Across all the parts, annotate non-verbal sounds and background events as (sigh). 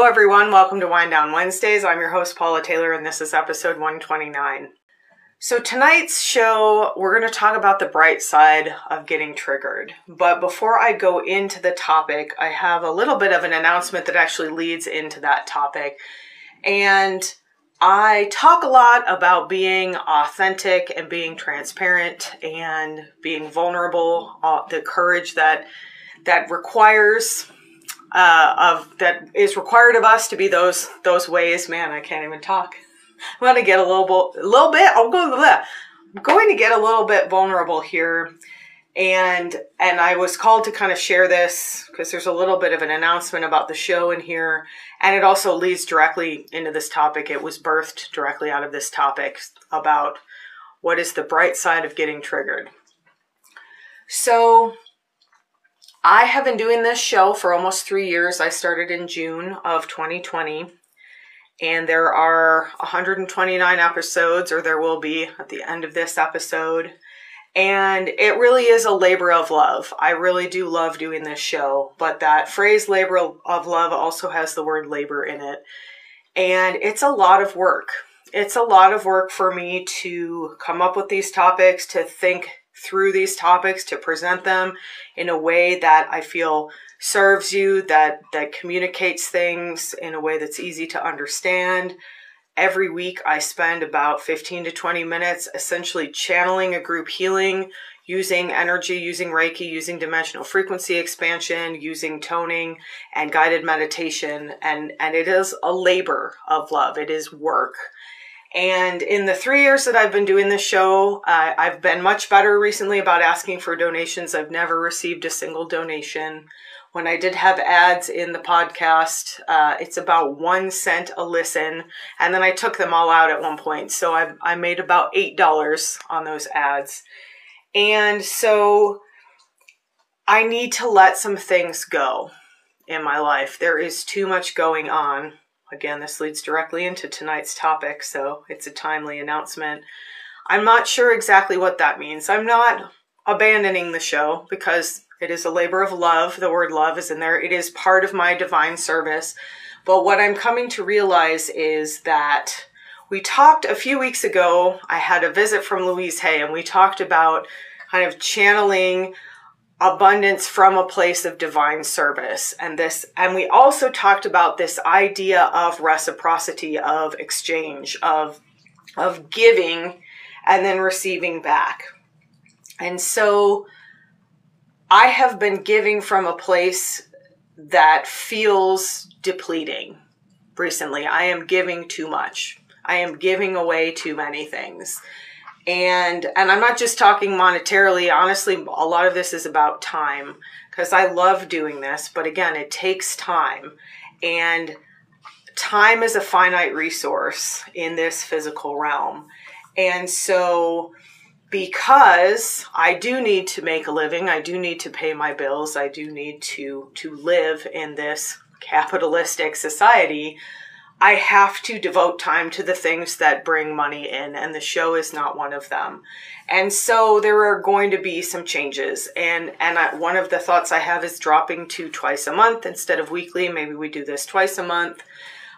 Hello, everyone. Welcome to Wind Down Wednesdays. I'm your host, Paula Taylor, and this is episode 129. So, tonight's show, we're going to talk about the bright side of getting triggered. But before I go into the topic, I have a little bit of an announcement that actually leads into that topic. And I talk a lot about being authentic and being transparent and being vulnerable, uh, the courage that that requires uh, of that is required of us to be those those ways. Man, I can't even talk. I'm to get a little a little bit. I'll go that. I'm going to get a little bit vulnerable here, and and I was called to kind of share this because there's a little bit of an announcement about the show in here, and it also leads directly into this topic. It was birthed directly out of this topic about what is the bright side of getting triggered. So I have been doing this show for almost three years. I started in June of 2020, and there are 129 episodes, or there will be at the end of this episode. And it really is a labor of love. I really do love doing this show, but that phrase labor of love also has the word labor in it. And it's a lot of work. It's a lot of work for me to come up with these topics, to think through these topics to present them in a way that I feel serves you, that, that communicates things in a way that's easy to understand. Every week, I spend about 15 to 20 minutes essentially channeling a group healing using energy, using Reiki, using dimensional frequency expansion, using toning and guided meditation. And, and it is a labor of love. It is work. And in the three years that I've been doing this show, uh, I've been much better recently about asking for donations. I've never received a single donation. When I did have ads in the podcast, uh, it's about one cent a listen. And then I took them all out at one point. So I, I made about $8 on those ads. And so I need to let some things go in my life. There is too much going on Again, this leads directly into tonight's topic, so it's a timely announcement. I'm not sure exactly what that means. I'm not abandoning the show because it is a labor of love. The word love is in there. It is part of my divine service. But what I'm coming to realize is that we talked a few weeks ago. I had a visit from Louise Hay, and we talked about kind of channeling abundance from a place of divine service. And this and we also talked about this idea of reciprocity of exchange of of giving and then receiving back. And so i have been giving from a place that feels depleting recently. I am giving too much. I am giving away too many things and and i'm not just talking monetarily. Honestly a lot of this is about time because i love doing this but again it takes time. And time is a finite resource in this physical realm. And so because i do need to make a living i do need to pay my bills i do need to to live in this capitalistic society I have to devote time to the things that bring money in, and the show is not one of them. And so there are going to be some changes. And and I, one of the thoughts I have is dropping to twice a month instead of weekly. Maybe we do this twice a month.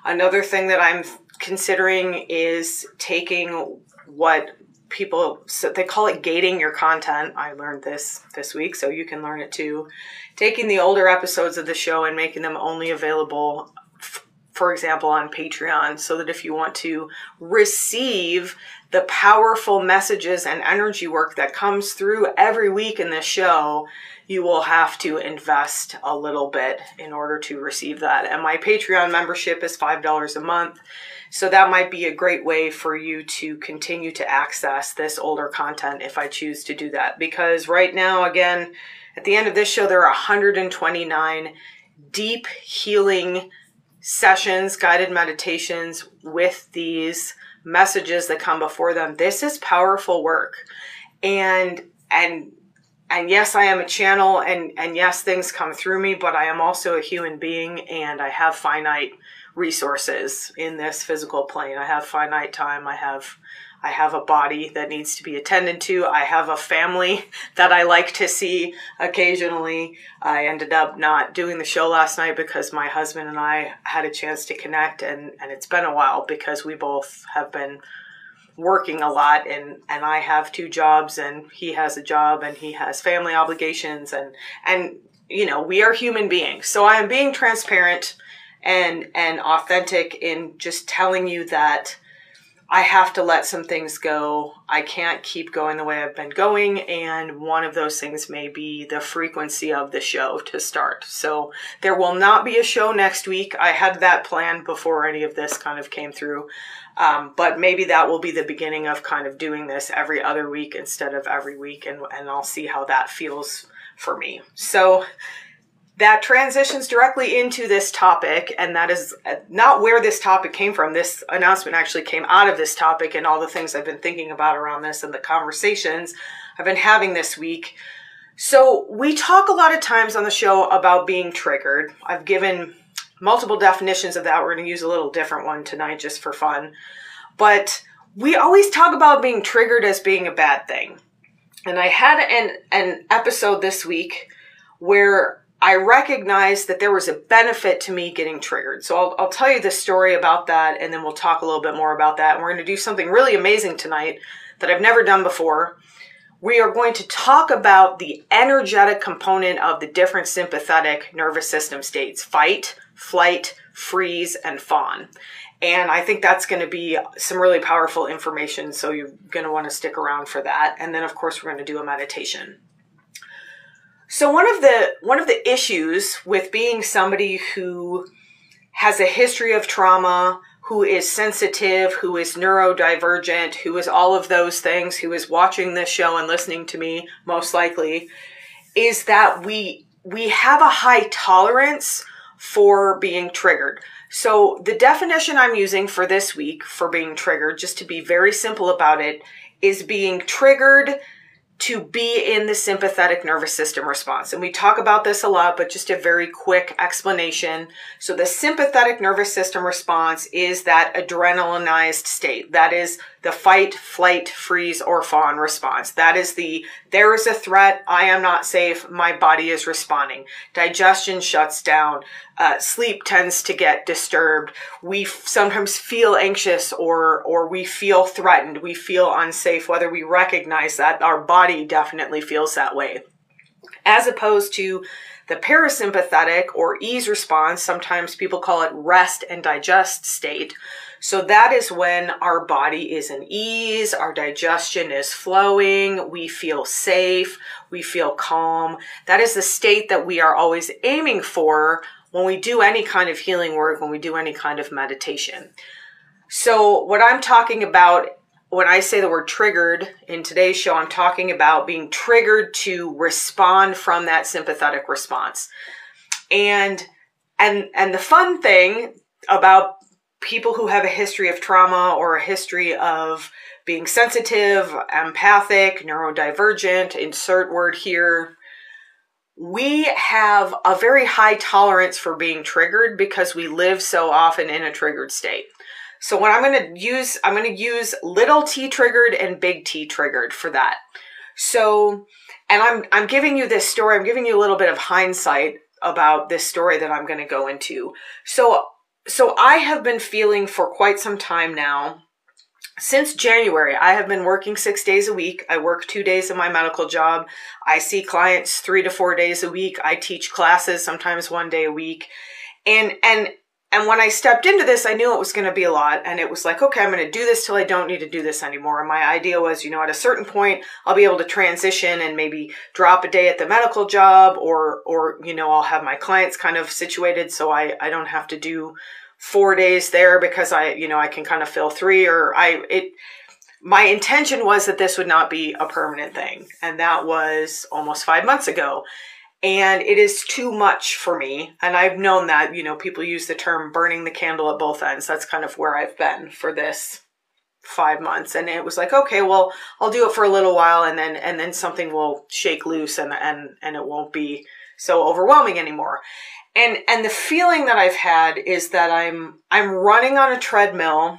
Another thing that I'm considering is taking what people so they call it gating your content. I learned this this week, so you can learn it too. Taking the older episodes of the show and making them only available for example, on Patreon, so that if you want to receive the powerful messages and energy work that comes through every week in this show, you will have to invest a little bit in order to receive that. And my Patreon membership is $5 a month. So that might be a great way for you to continue to access this older content if I choose to do that. Because right now, again, at the end of this show, there are 129 deep healing sessions, guided meditations with these messages that come before them. This is powerful work. And and and yes, I am a channel and and yes, things come through me, but I am also a human being and I have finite resources in this physical plane. I have finite time. I have I have a body that needs to be attended to. I have a family (laughs) that I like to see occasionally. I ended up not doing the show last night because my husband and I had a chance to connect and, and it's been a while because we both have been working a lot and and I have two jobs and he has a job and he has family obligations and and you know we are human beings so I am being transparent and and authentic in just telling you that I have to let some things go. I can't keep going the way I've been going. And one of those things may be the frequency of the show to start. So there will not be a show next week. I had that planned before any of this kind of came through. Um, but maybe that will be the beginning of kind of doing this every other week instead of every week. And, and I'll see how that feels for me. So that transitions directly into this topic, and that is uh, not where this topic came from. This announcement actually came out of this topic and all the things I've been thinking about around this and the conversations I've been having this week. So, we talk a lot of times on the show about being triggered. I've given multiple definitions of that. We're going to use a little different one tonight just for fun. But we always talk about being triggered as being a bad thing. And I had an, an episode this week where I recognized that there was a benefit to me getting triggered. So I'll, I'll tell you the story about that and then we'll talk a little bit more about that. And we're going to do something really amazing tonight that I've never done before. We are going to talk about the energetic component of the different sympathetic nervous system states fight, flight, freeze, and fawn. And I think that's going to be some really powerful information. So you're going to want to stick around for that. And then, of course, we're going to do a meditation. So one of the one of the issues with being somebody who has a history of trauma, who is sensitive, who is neurodivergent, who is all of those things, who is watching this show and listening to me most likely, is that we we have a high tolerance for being triggered. So the definition I'm using for this week for being triggered, just to be very simple about it, is being triggered to be in the sympathetic nervous system response. And we talk about this a lot, but just a very quick explanation. So the sympathetic nervous system response is that adrenalinized state. That is the fight, flight, freeze, or fawn response. That is the, there is a threat, I am not safe, my body is responding. Digestion shuts down, uh, sleep tends to get disturbed. We f- sometimes feel anxious or, or we feel threatened, we feel unsafe, whether we recognize that, our body definitely feels that way. As opposed to the parasympathetic or ease response, sometimes people call it rest and digest state, so that is when our body is in ease, our digestion is flowing, we feel safe, we feel calm. That is the state that we are always aiming for when we do any kind of healing work, when we do any kind of meditation. So what I'm talking about when I say the word triggered in today's show, I'm talking about being triggered to respond from that sympathetic response. And and and the fun thing about people who have a history of trauma or a history of being sensitive, empathic, neurodivergent, insert word here, we have a very high tolerance for being triggered because we live so often in a triggered state. So what I'm going to use, I'm going to use little t triggered and big T triggered for that. So, and I'm, I'm giving you this story. I'm giving you a little bit of hindsight about this story that I'm going to go into. So so I have been feeling for quite some time now. Since January, I have been working six days a week. I work two days in my medical job. I see clients three to four days a week. I teach classes sometimes one day a week. And, and, and when I stepped into this, I knew it was going to be a lot. And it was like, okay, I'm going to do this till I don't need to do this anymore. And my idea was, you know, at a certain point, I'll be able to transition and maybe drop a day at the medical job or, or, you know, I'll have my clients kind of situated so I, I don't have to do four days there because I, you know, I can kind of fill three or I, it, my intention was that this would not be a permanent thing. And that was almost five months ago and it is too much for me. And I've known that, you know, people use the term burning the candle at both ends. That's kind of where I've been for this five months. And it was like, okay, well, I'll do it for a little while and then, and then something will shake loose and, and, and it won't be so overwhelming anymore. And, and the feeling that I've had is that I'm, I'm running on a treadmill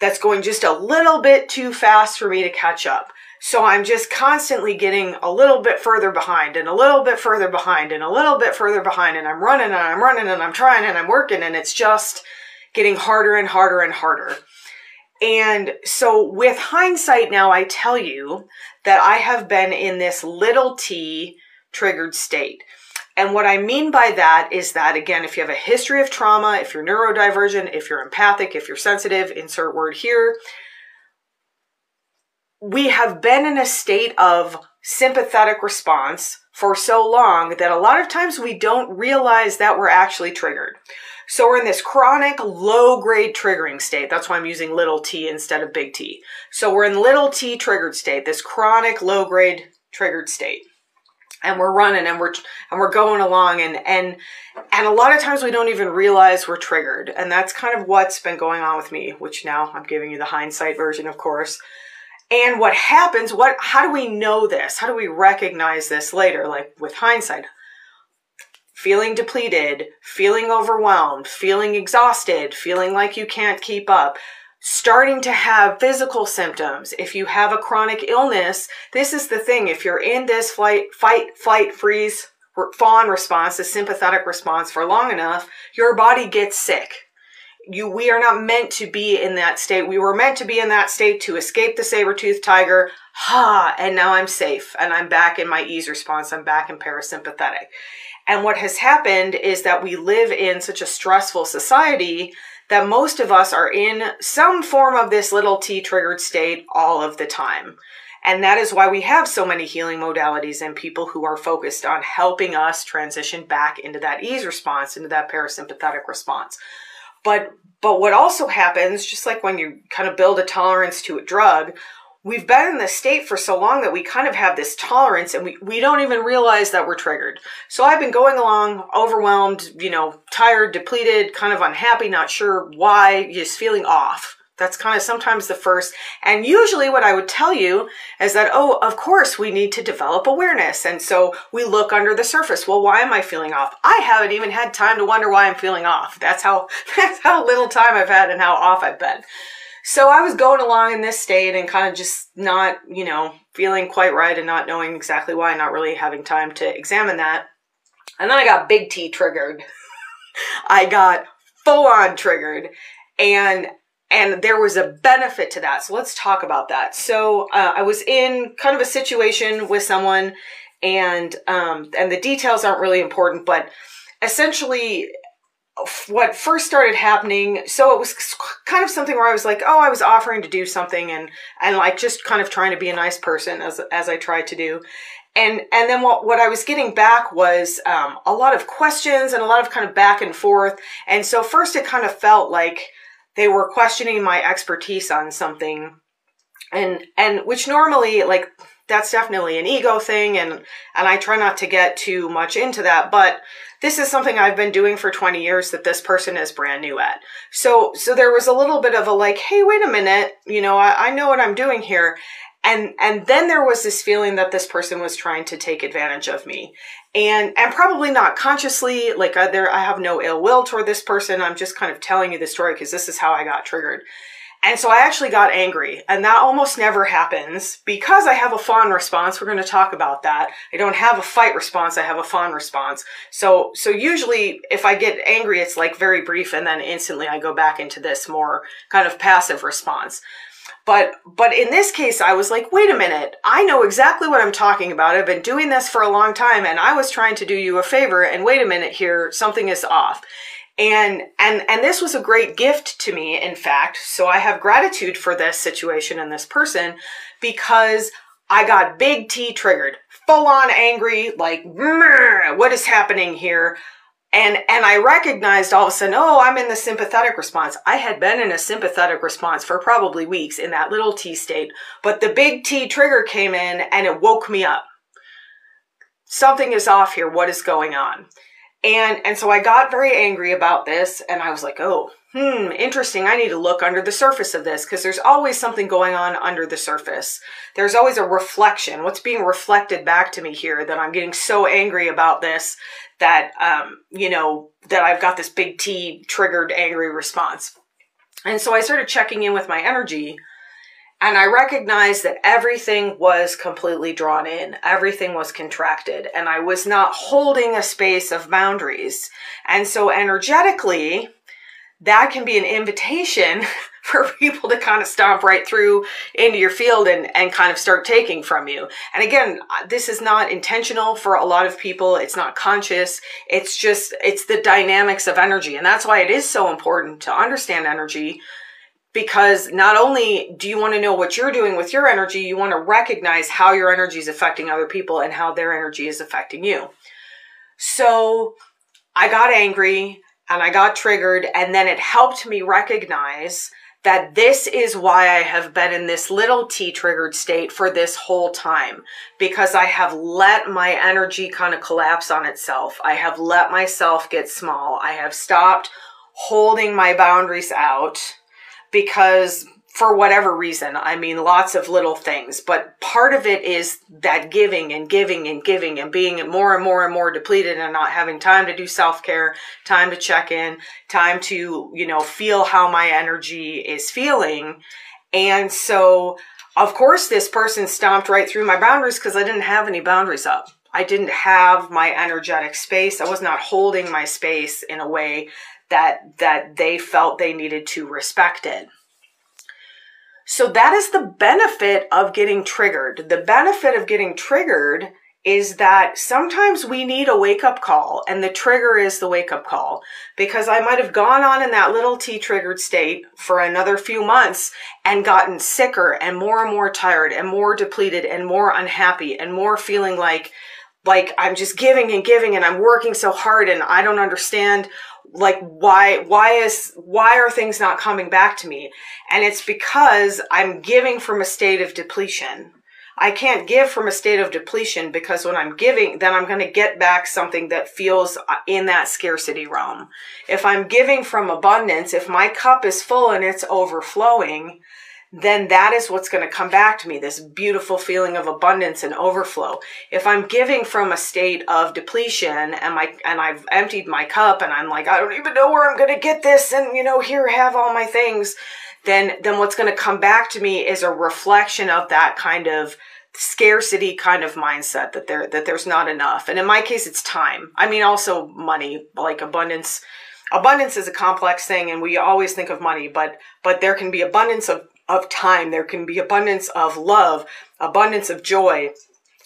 that's going just a little bit too fast for me to catch up. So I'm just constantly getting a little bit further behind and a little bit further behind and a little bit further behind and I'm running and I'm running and I'm trying and I'm working and it's just getting harder and harder and harder. And so with hindsight now, I tell you that I have been in this little t triggered state. And what I mean by that is that, again, if you have a history of trauma, if you're neurodivergent, if you're empathic, if you're sensitive, insert word here, we have been in a state of sympathetic response for so long that a lot of times we don't realize that we're actually triggered. So we're in this chronic low grade triggering state. That's why I'm using little t instead of big T. So we're in little t triggered state, this chronic low grade triggered state. And we're running and we're and we're going along and and and a lot of times we don't even realize we're triggered. And that's kind of what's been going on with me, which now I'm giving you the hindsight version, of course. And what happens, what, how do we know this? How do we recognize this later? Like with hindsight, feeling depleted, feeling overwhelmed, feeling exhausted, feeling like you can't keep up, starting to have physical symptoms. If you have a chronic illness, this is the thing. If you're in this flight, fight, flight, freeze, fawn response, a sympathetic response for long enough, your body gets sick you we are not meant to be in that state. We were meant to be in that state to escape the saber-toothed tiger. Ha, and now I'm safe and I'm back in my ease response. I'm back in parasympathetic. And what has happened is that we live in such a stressful society that most of us are in some form of this little T triggered state all of the time. And that is why we have so many healing modalities and people who are focused on helping us transition back into that ease response, into that parasympathetic response. But but what also happens, just like when you kind of build a tolerance to a drug, we've been in this state for so long that we kind of have this tolerance and we, we don't even realize that we're triggered. So I've been going along overwhelmed, you know, tired, depleted, kind of unhappy, not sure why, just feeling off. That's kind of sometimes the first. And usually what I would tell you is that, oh, of course we need to develop awareness. And so we look under the surface. Well, why am I feeling off? I haven't even had time to wonder why I'm feeling off. That's how, (laughs) that's how little time I've had and how off I've been. So I was going along in this state and kind of just not, you know, feeling quite right and not knowing exactly why, not really having time to examine that. And then I got big T triggered. (laughs) I got full on triggered. And and there was a benefit to that. So let's talk about that. So uh, I was in kind of a situation with someone, and um, and the details aren't really important, but essentially what first started happening so it was kind of something where i was like oh i was offering to do something and and like just kind of trying to be a nice person as as i tried to do and and then what what i was getting back was um, a lot of questions and a lot of kind of back and forth and so first it kind of felt like they were questioning my expertise on something and and which normally like that's definitely an ego thing and and I try not to get too much into that but this is something I've been doing for 20 years that this person is brand new at. So so there was a little bit of a like, hey, wait a minute, you know, I, I know what I'm doing here and and then there was this feeling that this person was trying to take advantage of me. And and probably not consciously like I, there i have no ill will toward this person. I'm just kind of telling you the story because this is how i got triggered. And so i actually got angry. And that almost never happens because i have a fawn response. We're going to talk about that. I don't have a fight response. I have a fawn response. So so usually if i get angry it's like very brief and then instantly i go back into this more kind of passive response but but in this case I was like, wait a minute, I know exactly what I'm talking about. I've been doing this for a long time and I was trying to do you a favor and wait a minute here, something is off. And and and this was a great gift to me, in fact. So I have gratitude for this situation and this person because I got big T triggered, full on angry, like, what is happening here? And and I recognized all of a sudden, oh, I'm in the sympathetic response. I had been in a sympathetic response for probably weeks in that little T state, but the big T trigger came in and it woke me up. Something is off here. What is going on? And and so I got very angry about this and I was like, "Oh, hmm, interesting. I need to look under the surface of this because there's always something going on under the surface. There's always a reflection. What's being reflected back to me here that I'm getting so angry about this that um, you know, that I've got this big T triggered angry response." And so I started checking in with my energy and I recognized that everything was completely drawn in, everything was contracted, and I was not holding a space of boundaries. And so, energetically, that can be an invitation (laughs) for people to kind of stomp right through into your field and, and kind of start taking from you. And again, this is not intentional for a lot of people. It's not conscious. It's just, it's the dynamics of energy. And that's why it is so important to understand energy because not only do you want to know what you're doing with your energy, you want to recognize how your energy is affecting other people and how their energy is affecting you. So I got angry and I got triggered, and then it helped me recognize that this is why I have been in this little T triggered state for this whole time because I have let my energy kind of collapse on itself. I have let myself get small. I have stopped holding my boundaries out because for whatever reason. I mean, lots of little things, but part of it is that giving and giving and giving and being more and more and more depleted and not having time to do self care, time to check in, time to, you know, feel how my energy is feeling. And so, of course, this person stomped right through my boundaries because I didn't have any boundaries up. I didn't have my energetic space. I was not holding my space in a way that that they felt they needed to respect it. So that is the benefit of getting triggered. The benefit of getting triggered is that sometimes we need a wake up call and the trigger is the wake up call because I might have gone on in that little T triggered state for another few months and gotten sicker and more and more tired and more depleted and more unhappy and more feeling like like I'm just giving and giving and I'm working so hard and I don't understand like why why is why are things not coming back to me? And it's because i'm giving from a state of depletion. I can't give from a state of depletion because when i'm giving then i'm going to get back something that feels uh, in that scarcity realm. If i'm giving from abundance if my cup is full and it's overflowing then that is what's going to come back to me this beautiful feeling of abundance and overflow. If i'm giving from a state of depletion and my and i've emptied my cup and i'm like i don't even know where i'm going to get this and you know here have all my things then then what's going to come back to me is a reflection of that kind of scarcity kind of mindset that there that there's not enough. And in my case it's time. I mean also money like abundance abundance is a complex thing and we always think of money but but there can be abundance of of time. There can be abundance of love, abundance of joy.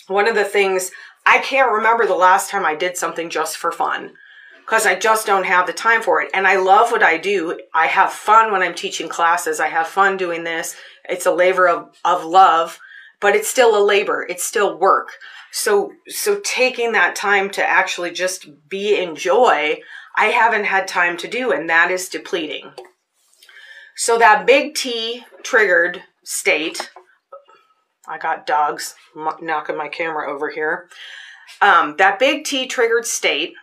One of the things I can't remember the last time I did something just for fun because I just don't have the time for it. And I love what I do. I have fun when I'm teaching classes. I have fun doing this. It's a labor of, of love, but it's still a labor. It's still work. So, so taking that time to actually just be in joy, I haven't had time to do, and that is depleting. So that big T triggered state, I got dogs knocking my camera over here. Um, that big T triggered state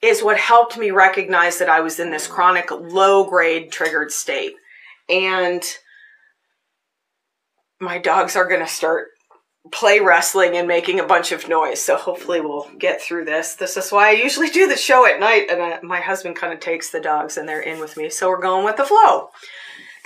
is what helped me recognize that I was in this chronic low grade triggered state. And my dogs are going to start play wrestling and making a bunch of noise. So hopefully we'll get through this. This is why I usually do the show at night and uh, my husband kind of takes the dogs and they're in with me. So we're going with the flow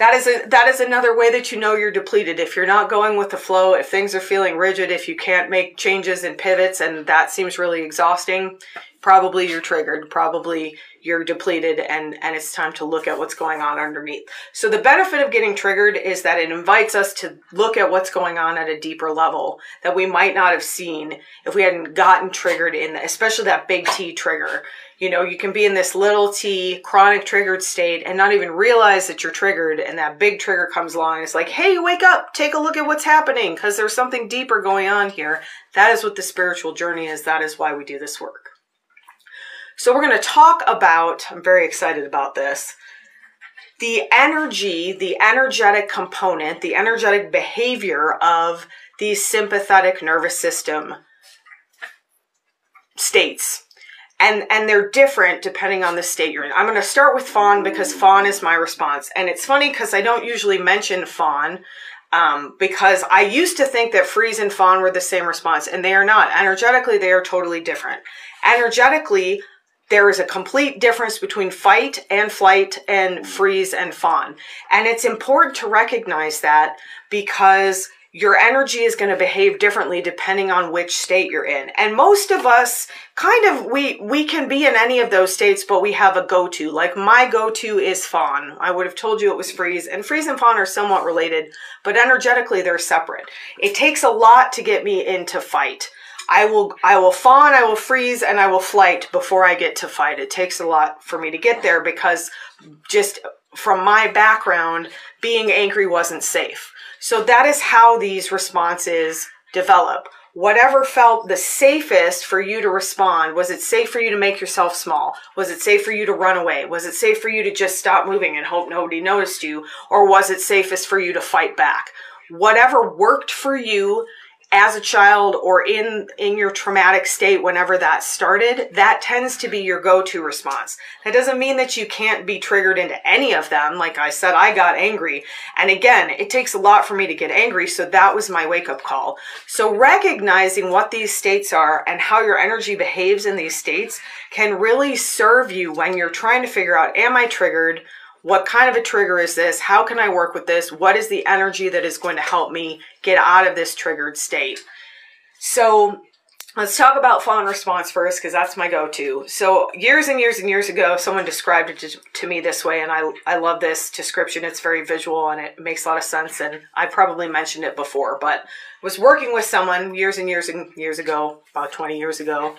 that is a that is another way that you know you're depleted. If you're not going with the flow if things are feeling rigid if you can't make changes and pivots and that seems really exhausting probably you're triggered. Probably you're depleted and and it's time to look at what's going on underneath. So the benefit of getting triggered is that it invites us to look at what's going on at a deeper level that we might not have seen if we hadn't gotten triggered in especially that big t trigger you know, you can be in this little t chronic triggered state and not even realize that you're triggered. And that big trigger comes along. And it's like, hey, wake up, take a look at what's happening because there's something deeper going on here. That is what the spiritual journey is. That is why we do this work. So we're going to talk about, I'm very excited about this, the energy, the energetic component, the energetic behavior of the sympathetic nervous system states and and they're different depending on the state you're in. I'm going to start with fawn because fawn is my response, and it's funny because I don't usually mention fawn um, because I used to think that freeze and fawn were the same response, and they are not. Energetically, they are totally different. Energetically, there is a complete difference between fight and flight and freeze and fawn. And it's important to recognize that because your energy is going to behave differently depending on which state you're in. And most of us kind of we we can be in any of those states, but we have a go-to. Like my go-to is fawn. I would have told you it was freeze. And freeze and fawn are somewhat related, but energetically they're separate. It takes a lot to get me into fight. I will I will fawn, I will freeze, and I will flight before I get to fight. It takes a lot for me to get there because just from my background, being angry wasn't safe. So that is how these responses develop. Whatever felt the safest for you to respond. Was it safe for you to make yourself small? Was it safe for you to run away? Was it safe for you to just stop moving and hope nobody noticed you? Or was it safest for you to fight back? Whatever worked for you as a child or in in your traumatic state whenever that started that tends to be your go-to response. That doesn't mean that you can't be triggered into any of them. Like i said i got angry. And again it takes a lot for me to get angry so that was my wake-up call. So recognizing what these states are and how your energy behaves in these states can really serve you when you're trying to figure out am i triggered what kind of a trigger is this? How can I work with this? What is the energy that is going to help me get out of this triggered state? So let's talk about fawn response first because that's my go-to. So years and years and years ago, someone described it to, to, me this way, and I I love this description. It's very visual and it makes a lot of sense. And I probably mentioned it before, but was working with someone years and years and years ago, about 20 years ago,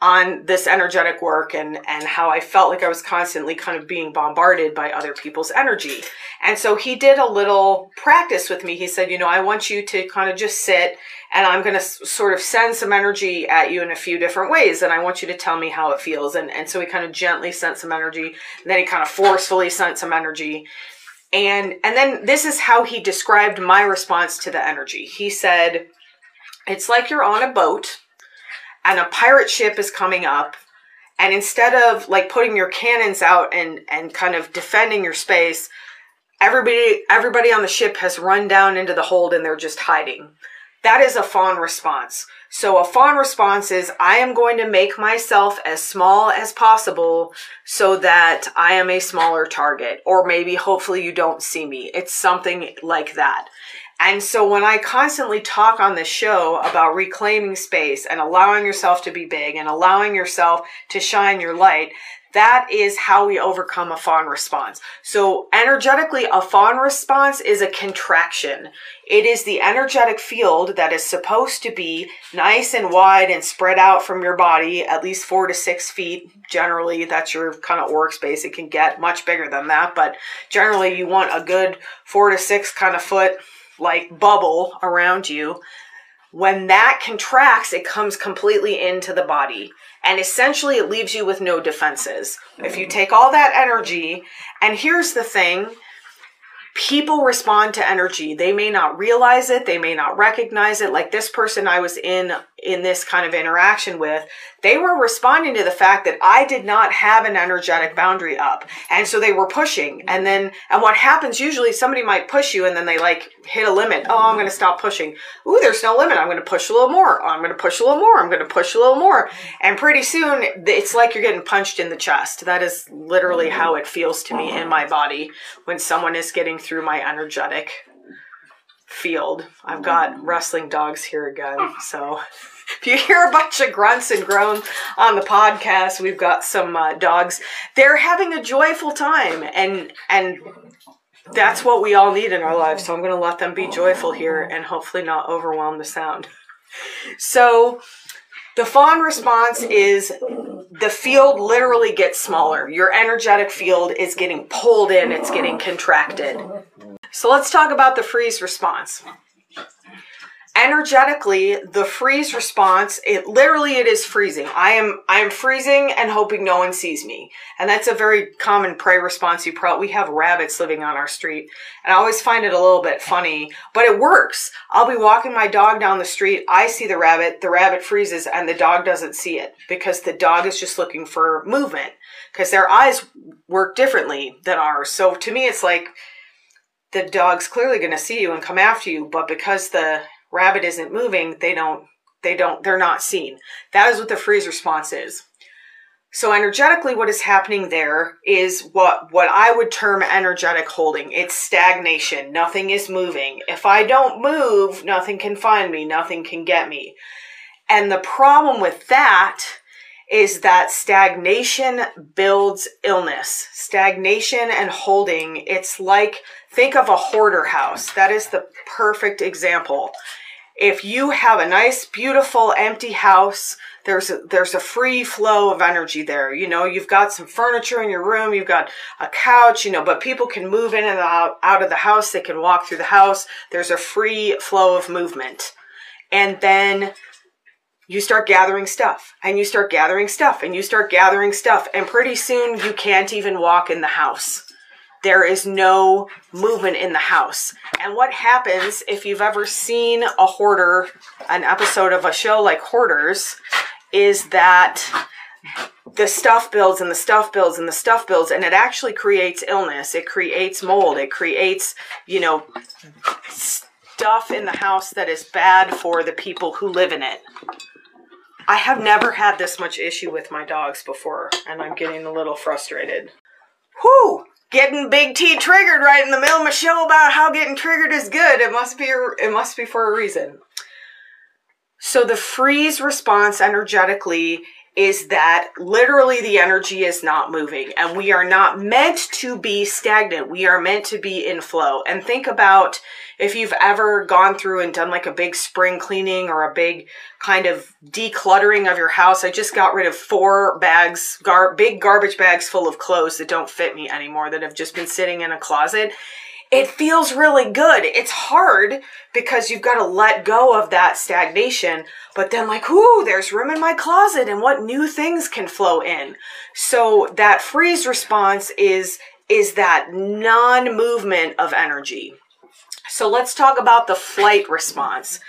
on this energetic work and and how I felt like I was constantly kind of being bombarded by other people's energy. And so he did a little practice with me. He said, "You know, I want you to kind of just sit and I'm going to sort of send some energy at you in a few different ways and I want you to tell me how it feels." And and so he kind of gently sent some energy, then he kind of forcefully sent some energy. And and then this is how he described my response to the energy. He said, "It's like you're on a boat." And a pirate ship is coming up and instead of like putting your cannons out and and kind of defending your space everybody everybody on the ship has run down into the hold and they're just hiding. That is a fawn response. So a fawn response is i am going to make myself as small as possible so that i am a smaller target or maybe hopefully you don't see me. It's something like that and so when I constantly talk on the show about reclaiming space and allowing yourself to be big and allowing yourself to shine your light, that is how we overcome a fawn response. So energetically, a fawn response is a contraction. It is the energetic field that is supposed to be nice and wide and spread out from your body, at least four to six feet. Generally, that's your kind of workspace. It can get much bigger than that, but generally you want a good four to six kind of foot like bubble around you. When that contracts, it comes completely into the body. And essentially, it leaves you with no defenses. If you mm. take all that energy, and here's the thing people respond to energy. They may not realize it, they may not recognize it. Like this person I was in in this kind of interaction with, they were responding to the fact that I did not have an energetic boundary up. And so they were pushing. And then, and what happens usually somebody might push you and then they like hit a limit. Oh, I'm going to stop pushing. Ooh, there's no limit. I'm going to push a little more. I'm going to push a little more. I'm going to push a little more. And pretty soon it's like you're getting punched in the chest. That is literally mm-hmm. how it feels to me in my body when someone is getting through my energetic field. I've got wrestling dogs here again. So if you hear a bunch of grunts and groans on the podcast, we've got some uh, dogs. They're having a joyful time, and and that's what we all need in our lives. So I'm going to let them be joyful here, and hopefully not overwhelm the sound. So. The fawn response is the field literally gets smaller. Your energetic field is getting pulled in, it's getting contracted. So let's talk about the freeze response. Energetically, the freeze response, it literally it is freezing. I am I am freezing and hoping no one sees me. And that's a very common prey response you probably we have rabbits living on our street. And I always find it a little bit funny, but it works. I'll be walking my dog down the street, I see the rabbit, the rabbit freezes and the dog doesn't see it because the dog is just looking for movement because their eyes work differently than ours. So to me it's like the dog's clearly going to see you and come after you, but because the rabbit isn't moving, they don't, they don't, they're not seen. That is what the freeze response is. So energetically what is happening there is what what I would term energetic holding. It's stagnation. Nothing is moving. If I don't move, nothing can find me, nothing can get me. And the problem with that is that stagnation builds illness. Stagnation and holding, it's like think of a hoarder house. That is the perfect example. If you have a nice beautiful empty house there's a, there's a free flow of energy there. You know, you've got some furniture in your room, you've got a couch, you know, but people can move in and out, out of the house. They can walk through the house. There's a free flow of movement. And then you start gathering stuff and you start gathering stuff and you start gathering stuff. And pretty soon you can't even walk in the house. There is no movement in the house. And what happens if you've ever seen a hoarder, an episode of a show like Hoarders, is that the stuff builds and the stuff builds and the stuff builds and it actually creates illness. It creates mold. It creates you know stuff in the house that is bad for the people who live in it. I have never had this much issue with my dogs before and i'm getting a little frustrated. Whoo getting big t triggered right in the middle of my show about how getting triggered is good. It must be it must be for a reason. So the freeze response energetically is that literally the energy is not moving and we are not meant to be stagnant. We are meant to be in flow. And think about if you've ever gone through and done like a big spring cleaning or a big kind of decluttering of your house. I just got rid of four bags, gar- big garbage bags full of clothes that don't fit me anymore that have just been sitting in a closet it feels really good. It's hard because you've got to let go of that stagnation, but then like, ooh, there's room in my closet and what new things can flow in. So that freeze response is, is that non-movement of energy. So let's talk about the flight response.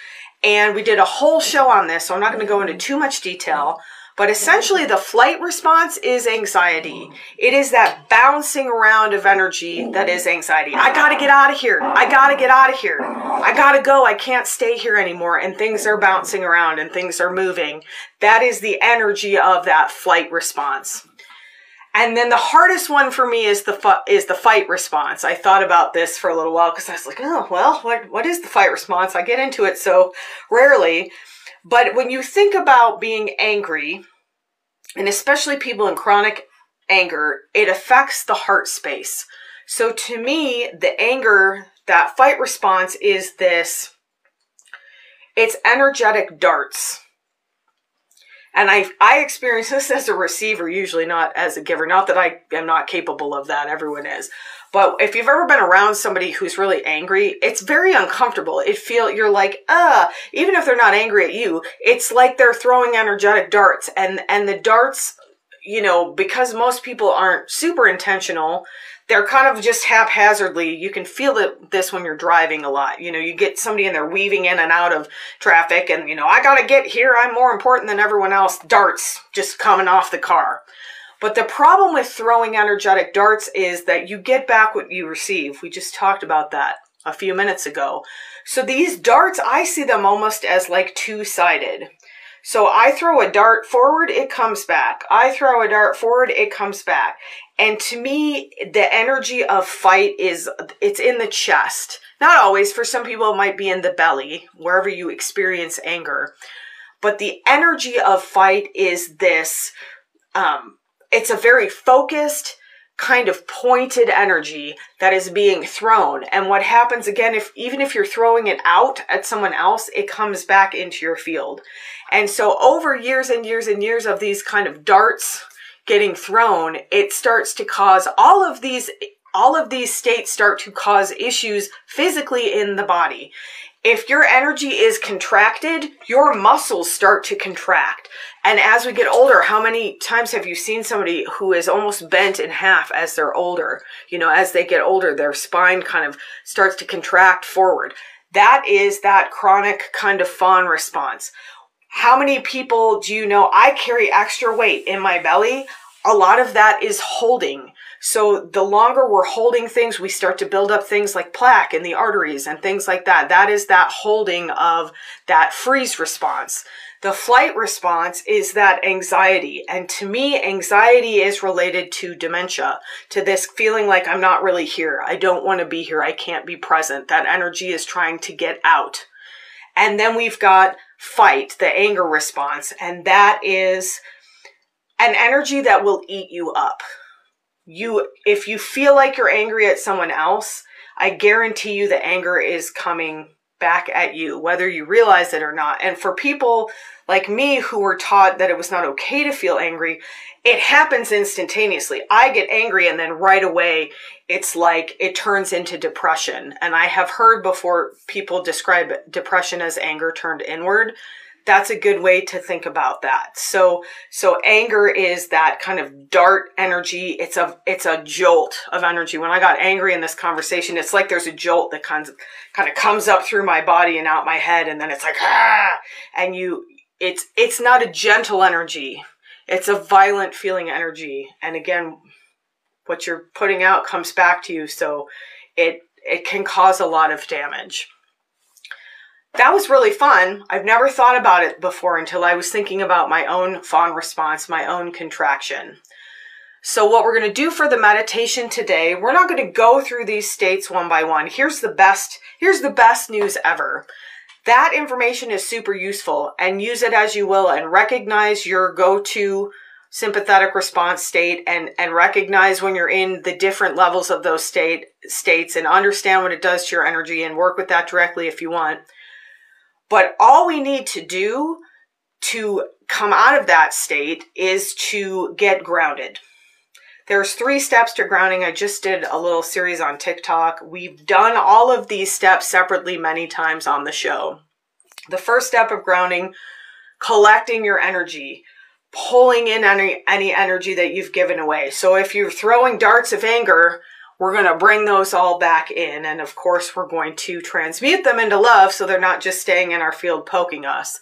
And we did a whole show on this, so I'm not going to go into too much detail. But essentially, the flight response is anxiety. It is that bouncing around of energy that is anxiety. I gotta get out of here. I gotta get out of here. I gotta go. I can't stay here anymore. And things are bouncing around and things are moving. That is the energy of that flight response. And then the hardest one for me is the fu- is the fight response. I thought about this for a little while because I was like, oh well, what what is the fight response? I get into it so rarely. But when you think about being angry, and especially people in chronic anger, it affects the heart space. So to me, the anger, that fight response is this it's energetic darts. And I I experience this as a receiver, usually not as a giver. Not that I am not capable of that, everyone is. But if you've ever been around somebody who's really angry, it's very uncomfortable. It feel you're like, uh, even if they're not angry at you, it's like they're throwing energetic darts and and the darts, you know, because most people aren't super intentional, they're kind of just haphazardly. You can feel it, this when you're driving a lot. You know, you get somebody and they're weaving in and out of traffic and, you know, I got to get here. I'm more important than everyone else. Darts just coming off the car. But the problem with throwing energetic darts is that you get back what you receive. We just talked about that a few minutes ago. So these darts, I see them almost as like two-sided. So I throw a dart forward, it comes back. I throw a dart forward, it comes back. And to me, the energy of fight is, it's in the chest. Not always. For some people, it might be in the belly, wherever you experience anger. But the energy of fight is this, um, it's a very focused, kind of pointed energy that is being thrown. And what happens again, if even if you're throwing it out at someone else, it comes back into your field. And so over years and years and years of these kind of darts getting thrown, it starts to cause all of these all of these states start to cause issues physically in the body. If your energy is contracted, your muscles start to contract. And as we get older, how many times have you seen somebody who is almost bent in half as they're older? You know, as they get older, their spine kind of starts to contract forward. That is that chronic kind of fawn response. How many people do you know? I carry extra weight in my belly. A lot of that is holding. So the longer we're holding things, we start to build up things like plaque in the arteries and things like that. That is that holding of that freeze response. The flight response is that anxiety. And to me, anxiety is related to dementia, to this feeling like I'm not really here. I don't want to be here. I can't be present. That energy is trying to get out. And then we've got fight, the anger response. And that is an energy that will eat you up you if you feel like you're angry at someone else, I guarantee you the anger is coming back at you, whether you realize it or not. And for people like me who were taught that it was not okay to feel angry, it happens instantaneously. I get angry and then right away it's like it turns into depression. And I have heard before people describe depression as anger turned inward that's a good way to think about that. So, so anger is that kind of dart energy. It's a, it's a jolt of energy. When I got angry in this conversation, it's like there's a jolt that kind of, kind of comes up through my body and out my head. And then it's like, ah, and you, it's, it's not a gentle energy. It's a violent feeling energy. And again, what you're putting out comes back to you. So it, it can cause a lot of damage that was really fun. I've never thought about it before until I was thinking about my own fawn response, my own contraction. So what we're going to do for the meditation today, we're not going to go through these states one by one. Here's the best, here's the best news ever. That information is super useful and use it as you will and recognize your go-to sympathetic response state and, and recognize when you're in the different levels of those state states and understand what it does to your energy and work with that directly if you want. But all we need to do to come out of that state is to get grounded. There's three steps to grounding. I just did a little series on TikTok. We've done all of these steps separately many times on the show. The first step of grounding, collecting your energy, pulling in any, any energy that you've given away. So if you're throwing darts of anger, we're going to bring those all back in. And of course, we're going to transmute them into love so they're not just staying in our field poking us.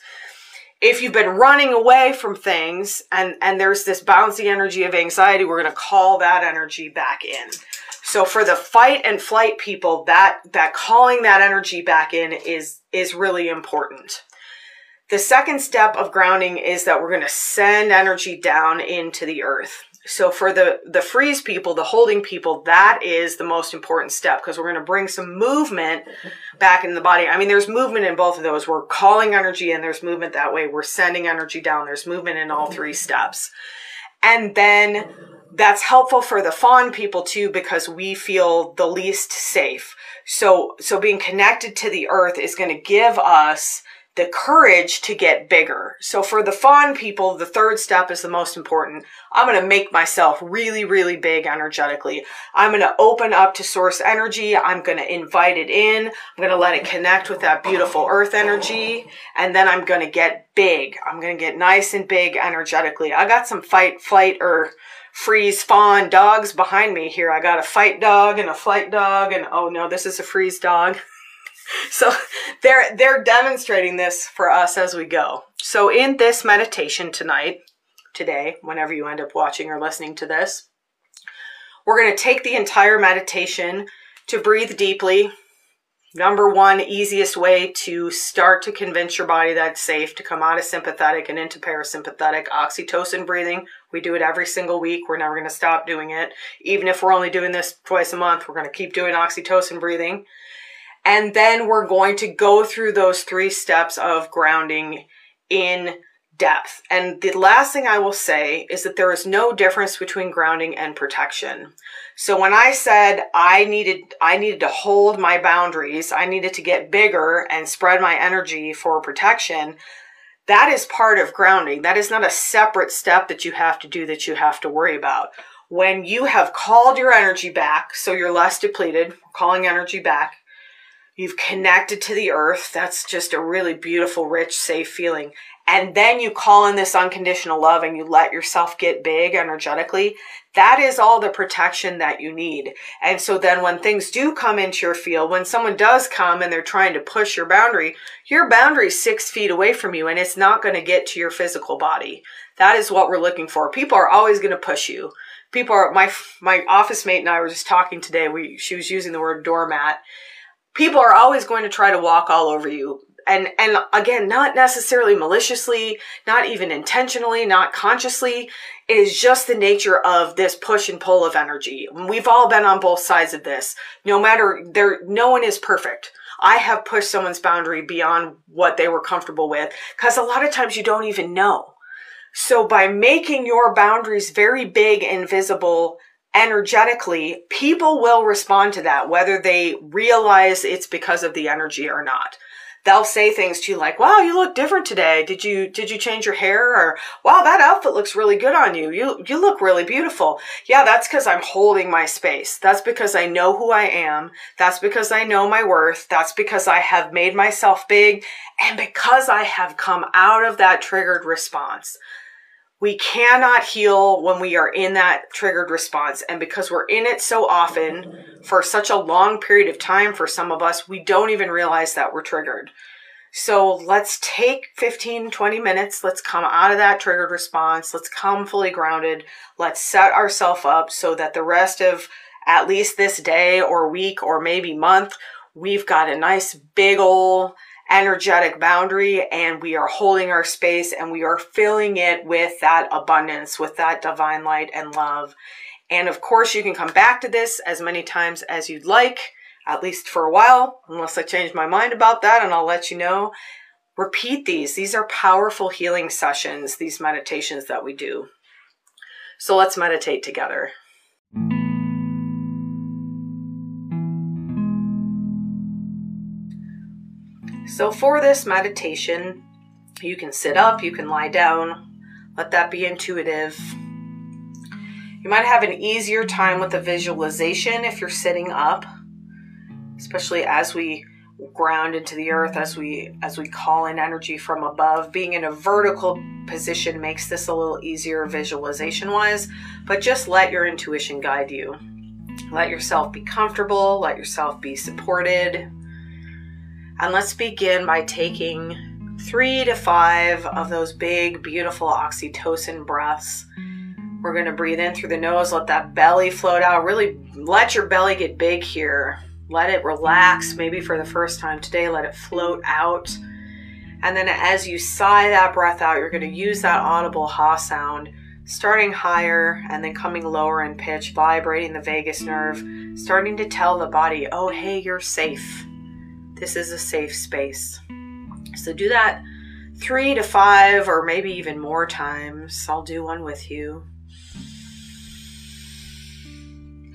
If you've been running away from things and, and there's this bouncy energy of anxiety, we're going to call that energy back in. So for the fight and flight people, that, that calling that energy back in is, is really important. The second step of grounding is that we're going to send energy down into the earth. So for the, the freeze people, the holding people, that is the most important step because we're going to bring some movement back in the body. I mean, there's movement in both of those. We're calling energy and there's movement that way. We're sending energy down. There's movement in all three steps. And then that's helpful for the fawn people too because we feel the least safe. So, so being connected to the earth is going to give us the courage to get bigger. So for the fawn people, the third step is the most important. I'm going to make myself really, really big energetically. I'm going to open up to source energy. I'm going to invite it in. I'm going to let it connect with that beautiful earth energy. And then I'm going to get big. I'm going to get nice and big energetically. I got some fight, flight, or freeze fawn dogs behind me here. I got a fight dog and a flight dog and oh no, this is a freeze dog. (laughs) so they're they're demonstrating this for us as we go. So in this meditation tonight, today, whenever you end up watching or listening to this, we're going to take the entire meditation to breathe deeply. Number one, easiest way to start to convince your body that it's safe to come out of sympathetic and into parasympathetic oxytocin breathing. We do it every single week. We're never going to stop doing it. Even if we're only doing this twice a month, we're going to keep doing oxytocin breathing. And then we're going to go through those three steps of grounding in depth. And the last thing I will say is that there is no difference between grounding and protection. So when I said I needed, I needed to hold my boundaries, I needed to get bigger and spread my energy for protection, that is part of grounding. That is not a separate step that you have to do that you have to worry about. When you have called your energy back, so you're less depleted, calling energy back, You've connected to the earth. That's just a really beautiful, rich, safe feeling. And then you call in this unconditional love and you let yourself get big energetically. That is all the protection that you need. And so then when things do come into your field, when someone does come and they're trying to push your boundary, your boundary is six feet away from you and it's not going to get to your physical body. That is what we're looking for. People are always going to push you. people are my my office mate and I were just talking today. We she was using the word doormat. People are always going to try to walk all over you. And and again, not necessarily maliciously, not even intentionally, not consciously. It is just the nature of this push and pull of energy. We've all been on both sides of this. No matter there no one is perfect. I have pushed someone's boundary beyond what they were comfortable with because a lot of times you don't even know. So by making your boundaries very big and visible energetically, people will respond to that, whether they realize it's because of the energy or not. They'll say things to you like, wow, you look different today. Did you, did you change your hair? Or, wow, that outfit looks really good on you. You, you look really beautiful. Yeah, that's because I'm holding my space. That's because I know who I am. That's because I know my worth. That's because I have made myself big and because I have come out of that triggered response we cannot heal when we are in that triggered response. And because we're in it so often for such a long period of time, for some of us, we don't even realize that we're triggered. So let's take 15, 20 minutes. Let's come out of that triggered response. Let's come fully grounded. Let's set ourselves up so that the rest of at least this day or week or maybe month, we've got a nice big old energetic boundary and we are holding our space and we are filling it with that abundance, with that divine light and love. And of course, you can come back to this as many times as you'd like, at least for a while, unless I change my mind about that and I'll let you know. Repeat these. These are powerful healing sessions, these meditations that we do. So let's meditate together. So for this meditation, you can sit up, you can lie down, let that be intuitive. You might have an easier time with the visualization if you're sitting up, especially as we ground into the earth as we as we call in energy from above. Being in a vertical position makes this a little easier visualization wise but just let your intuition guide you. Let yourself be comfortable let yourself be supported and let's begin by taking three to five of those big, beautiful oxytocin breaths. We're going to breathe in through the nose, let that belly float out. Really let your belly get big here. Let it relax, maybe for the first time today. Let it float out. And then as you sigh that breath out, you're going to use that audible ha sound, starting higher and then coming lower in pitch, vibrating the vagus nerve, starting to tell the body, oh, hey, you're safe. This is a safe space. So do that three to five or maybe even more times. I'll do one with you.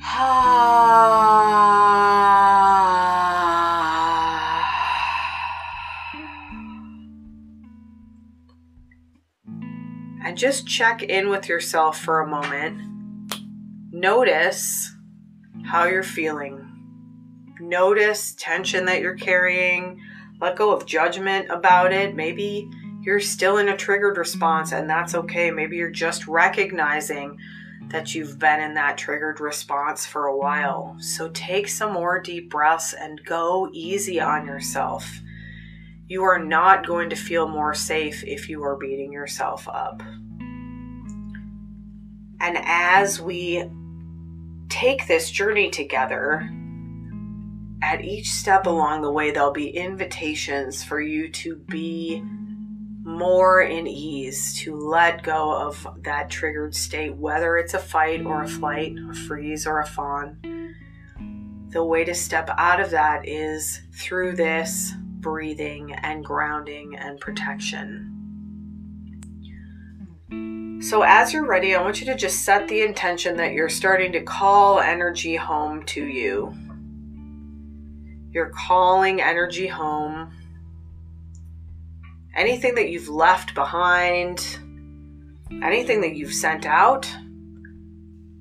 (sighs) And just check in with yourself for a moment. Notice how you're feeling. Notice tension that you're carrying. Let go of judgment about it. Maybe you're still in a triggered response, and that's okay. Maybe you're just recognizing that you've been in that triggered response for a while. So take some more deep breaths and go easy on yourself. You are not going to feel more safe if you are beating yourself up. And as we take this journey together, at each step along the way, there'll be invitations for you to be more in ease, to let go of that triggered state, whether it's a fight or a flight, a freeze or a fawn. The way to step out of that is through this breathing and grounding and protection. So, as you're ready, I want you to just set the intention that you're starting to call energy home to you. You're calling energy home. Anything that you've left behind, anything that you've sent out,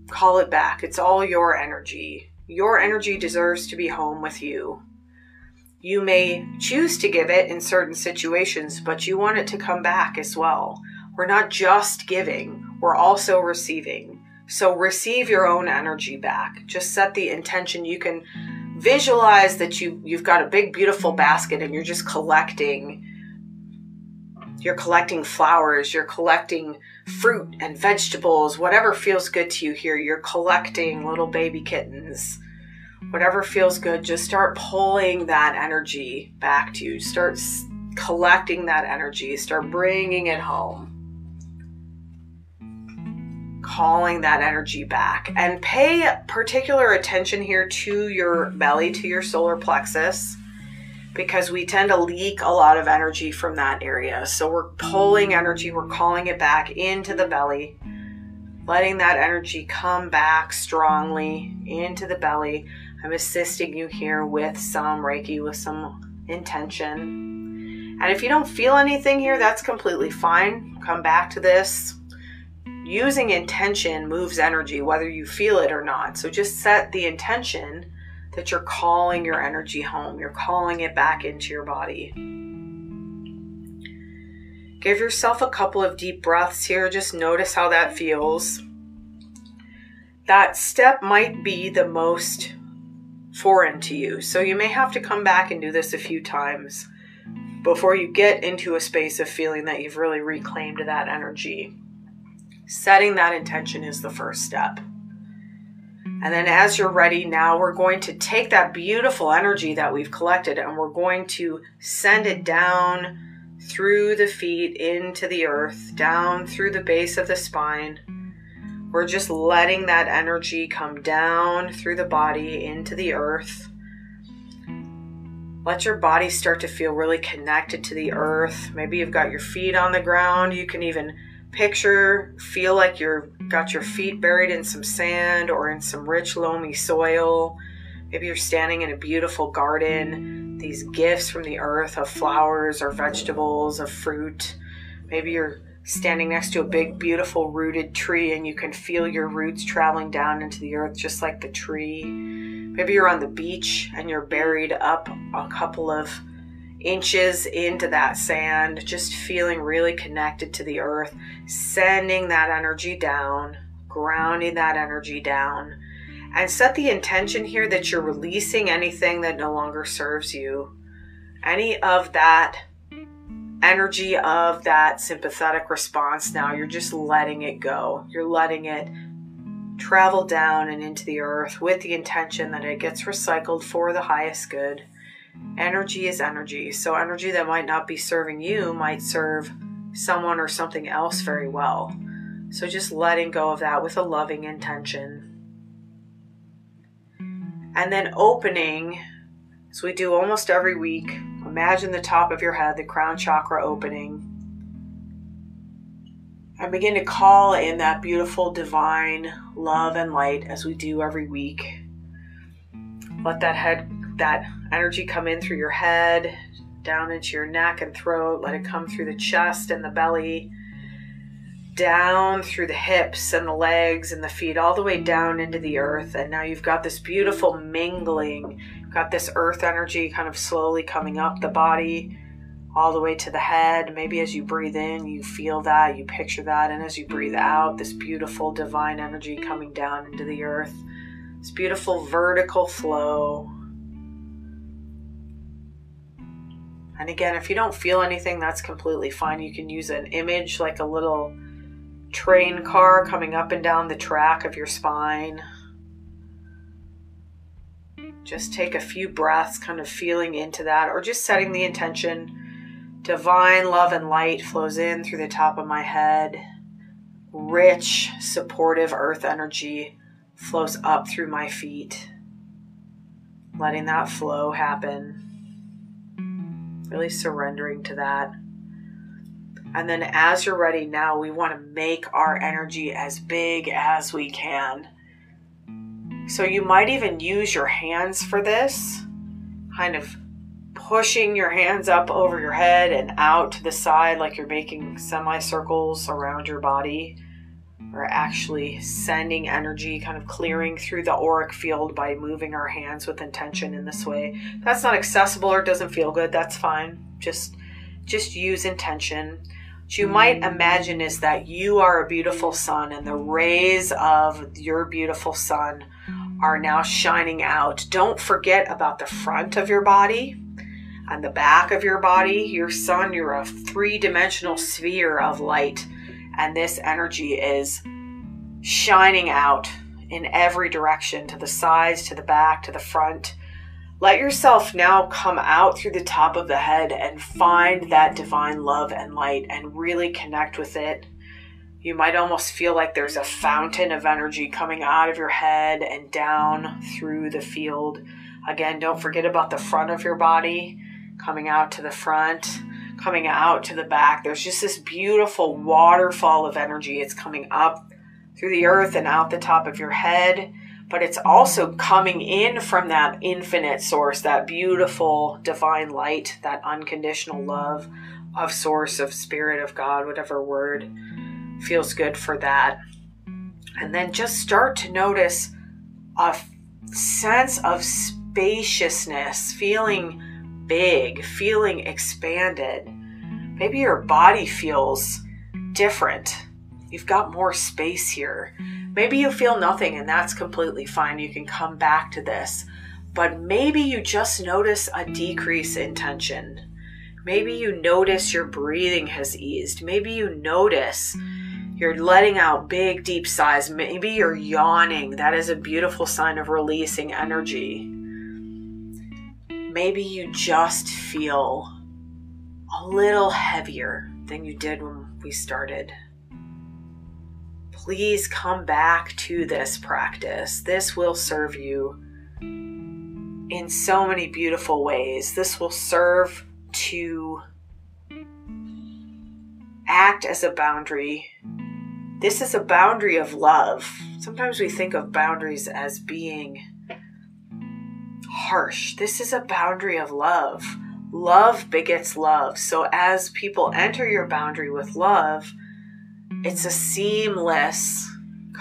call it back. It's all your energy. Your energy deserves to be home with you. You may choose to give it in certain situations, but you want it to come back as well. We're not just giving, we're also receiving. So receive your own energy back. Just set the intention. You can visualize that you you've got a big beautiful mm-hmm. basket and you're just collecting You're collecting flowers, you're collecting fruit and vegetables, whatever feels good to you here. You're collecting little baby kittens. Whatever feels good, just start pulling that energy back to you. Start collecting that energy, start bringing it home. Calling that energy back and pay particular attention here to your belly, to your solar plexus because we tend to leak a lot of energy from that area. So we're pulling energy, we're calling it back into the belly, letting that energy come back strongly into the belly. I'm assisting you here with some Reiki, with some intention. And if you don't feel anything here, that's completely fine. Come back to this. Using intention moves energy, whether you feel it or not. So just set the intention that you're calling your energy home, you're calling it back into your body. Give yourself a couple of deep breaths here. Just notice how that feels. That step might be the most foreign to you, so you may have to come back and do this a few times before you get into a space of feeling that you've really reclaimed that energy. Setting that intention is the first step. And then as you're ready, now we're going to take that beautiful energy that we've collected and we're going to send it down through the feet into the earth, down through the base of the spine. We're just letting that energy come down through the body into the earth. Let your body start to feel really connected to the earth. Maybe you've got your feet on the ground. You can even picture, feel like you're got your feet buried in some sand or in some rich loamy soil. Maybe you're standing in a beautiful garden, these gifts from the earth of flowers or vegetables, of fruit. Maybe you're standing next to a big, beautiful rooted tree and you can feel your roots traveling down into the earth just like the tree. Maybe you're on the beach and you're buried up a couple of inches into that sand, just feeling really connected to the earth, sending that energy down, grounding that energy down. And set the intention here that you're releasing anything that no longer serves you. Any of that energy of that sympathetic response now, you're just letting it go. You're letting it travel down and into the earth with the intention that it gets recycled for the highest good energy is energy. So, energy that might not be serving you might serve someone or something else very well. So, just letting go of that with a loving intention. And then opening, as we do almost every week, imagine the top of your head, the crown chakra opening. And begin to call in that beautiful divine love and light as we do every week. Let that head that energy come in through your head, down into your neck and throat. Let it come through the chest and the belly, down through the hips and the legs and the feet, all the way down into the earth. And now you've got this beautiful mingling. You've got this earth energy kind of slowly coming up the body all the way to the head. Maybe as you breathe in, you feel that, you picture that. And as you breathe out, this beautiful divine energy coming down into the earth. This beautiful vertical flow And again, if you don't feel anything, that's completely fine. You can use an image like a little train car coming up and down the track of your spine. Just take a few breaths, kind of feeling into that, or just setting the intention. Divine love and light flows in through the top of my head. Rich, supportive earth energy flows up through my feet. Letting that flow happen really surrendering to that. And then, as you're ready now, we want to make our energy as big as we can. So, you might even use your hands for this, kind of pushing your hands up over your head and out to the side, like you're making semicircles around your body we're actually sending energy, kind of clearing through the auric field by moving our hands with intention in this way. If that's not accessible or doesn't feel good, that's fine. Just just use intention. What you might mm. imagine is that you are a beautiful sun and the rays of your beautiful sun are now shining out. Don't forget about the front of your body and the back of your body, your sun, you're a three dimensional sphere of light, and this energy is shining out in every direction to the sides, to the back, to the front. Let yourself now come out through the top of the head and find that divine love and light and really connect with it. You might almost feel like there's a fountain of energy coming out of your head and down through the field. Again, don't forget about the front of your body, coming out to the front, coming out to the back. There's just this beautiful waterfall of energy. It's coming up through the earth and out the top of your head, but it's also coming in from that infinite source, that beautiful divine light, that unconditional love of source, of spirit, of God, whatever word feels good for that. And then just start to notice a sense of spaciousness, feeling big, feeling expanded. Maybe your body feels different You've got more space here. Maybe you feel nothing and that's completely fine. You can come back to this. But maybe you just notice a decrease in tension. Maybe you notice your breathing has eased. Maybe you notice you're letting out big, deep sighs. Maybe you're yawning. That is a beautiful sign of releasing energy. Maybe you just feel a little heavier than you did when we started please come back to this practice. This will serve you in so many beautiful ways. This will serve to act as a boundary. This is a boundary of love. Sometimes we think of boundaries as being harsh. This is a boundary of love. Love begets love. So as people enter your boundary with love, it's a seamless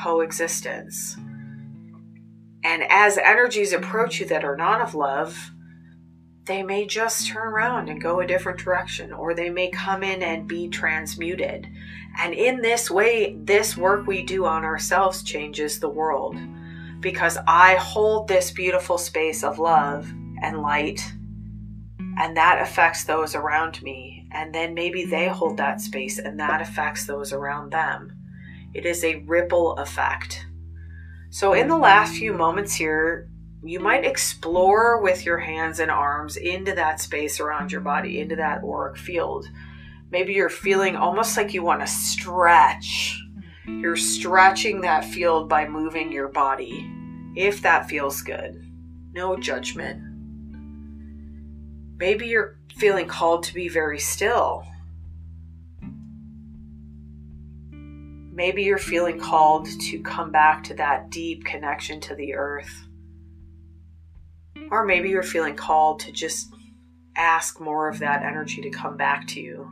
coexistence. And as energies approach you that are not of love, they may just turn around and go a different direction, or they may come in and be transmuted. And in this way, this work we do on ourselves changes the world because I hold this beautiful space of love and light, and that affects those around me and then maybe they hold that space and that affects those around them. It is a ripple effect. So, in the last few moments here, you might explore with your hands and arms into that space around your body, into that auric field. Maybe you're feeling almost like you want to stretch. You're stretching that field by moving your body, if that feels good. No judgment. Maybe you're feeling called to be very still. Maybe you're feeling called to come back to that deep connection to the earth. Or maybe you're feeling called to just ask more of that energy to come back to you.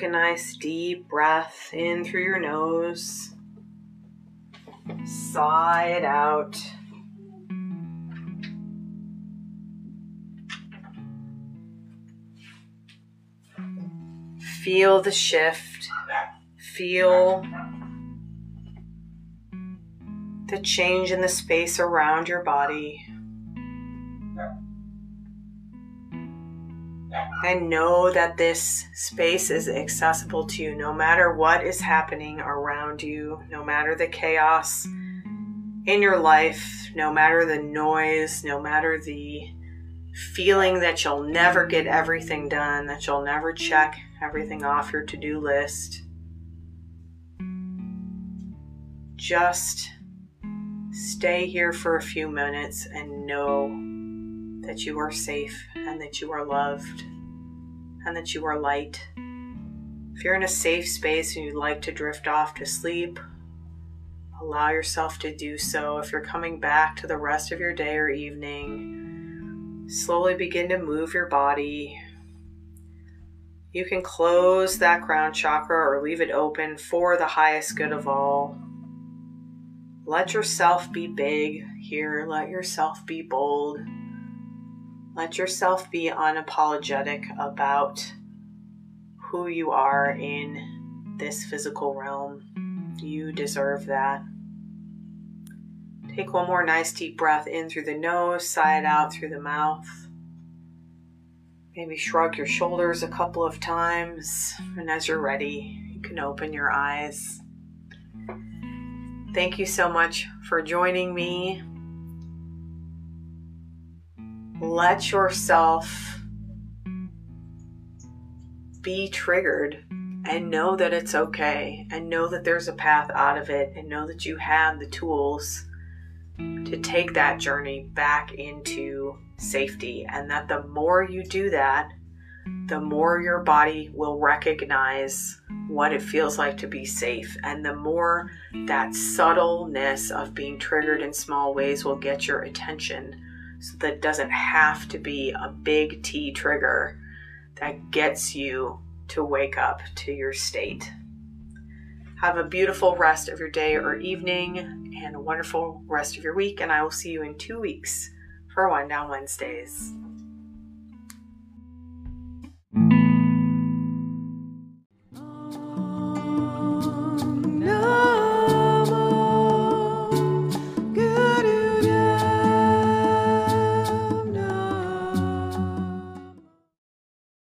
Take a nice deep breath in through your nose. Sigh it out. Feel the shift. Feel the change in the space around your body. And know that this space is accessible to you no matter what is happening around you, no matter the chaos in your life, no matter the noise, no matter the feeling that you'll never get everything done, that you'll never check everything off your to do list. Just stay here for a few minutes and know that you are safe and that you are loved and that you are light. If you're in a safe space and you'd like to drift off to sleep, allow yourself to do so. If you're coming back to the rest of your day or evening, slowly begin to move your body. You can close that crown chakra or leave it open for the highest good of all. Let yourself be big here. Let yourself be bold. Let yourself be unapologetic about who you are in this physical realm. You deserve that. Take one more nice deep breath in through the nose, sigh it out through the mouth. Maybe shrug your shoulders a couple of times, and as you're ready, you can open your eyes. Thank you so much for joining me. Let yourself be triggered and know that it's okay and know that there's a path out of it and know that you have the tools to take that journey back into safety and that the more you do that the more your body will recognize what it feels like to be safe. And the more that subtleness of being triggered in small ways will get your attention. So that doesn't have to be a big T trigger that gets you to wake up to your state. Have a beautiful rest of your day or evening and a wonderful rest of your week. And I will see you in two weeks for Wind Down Wednesdays.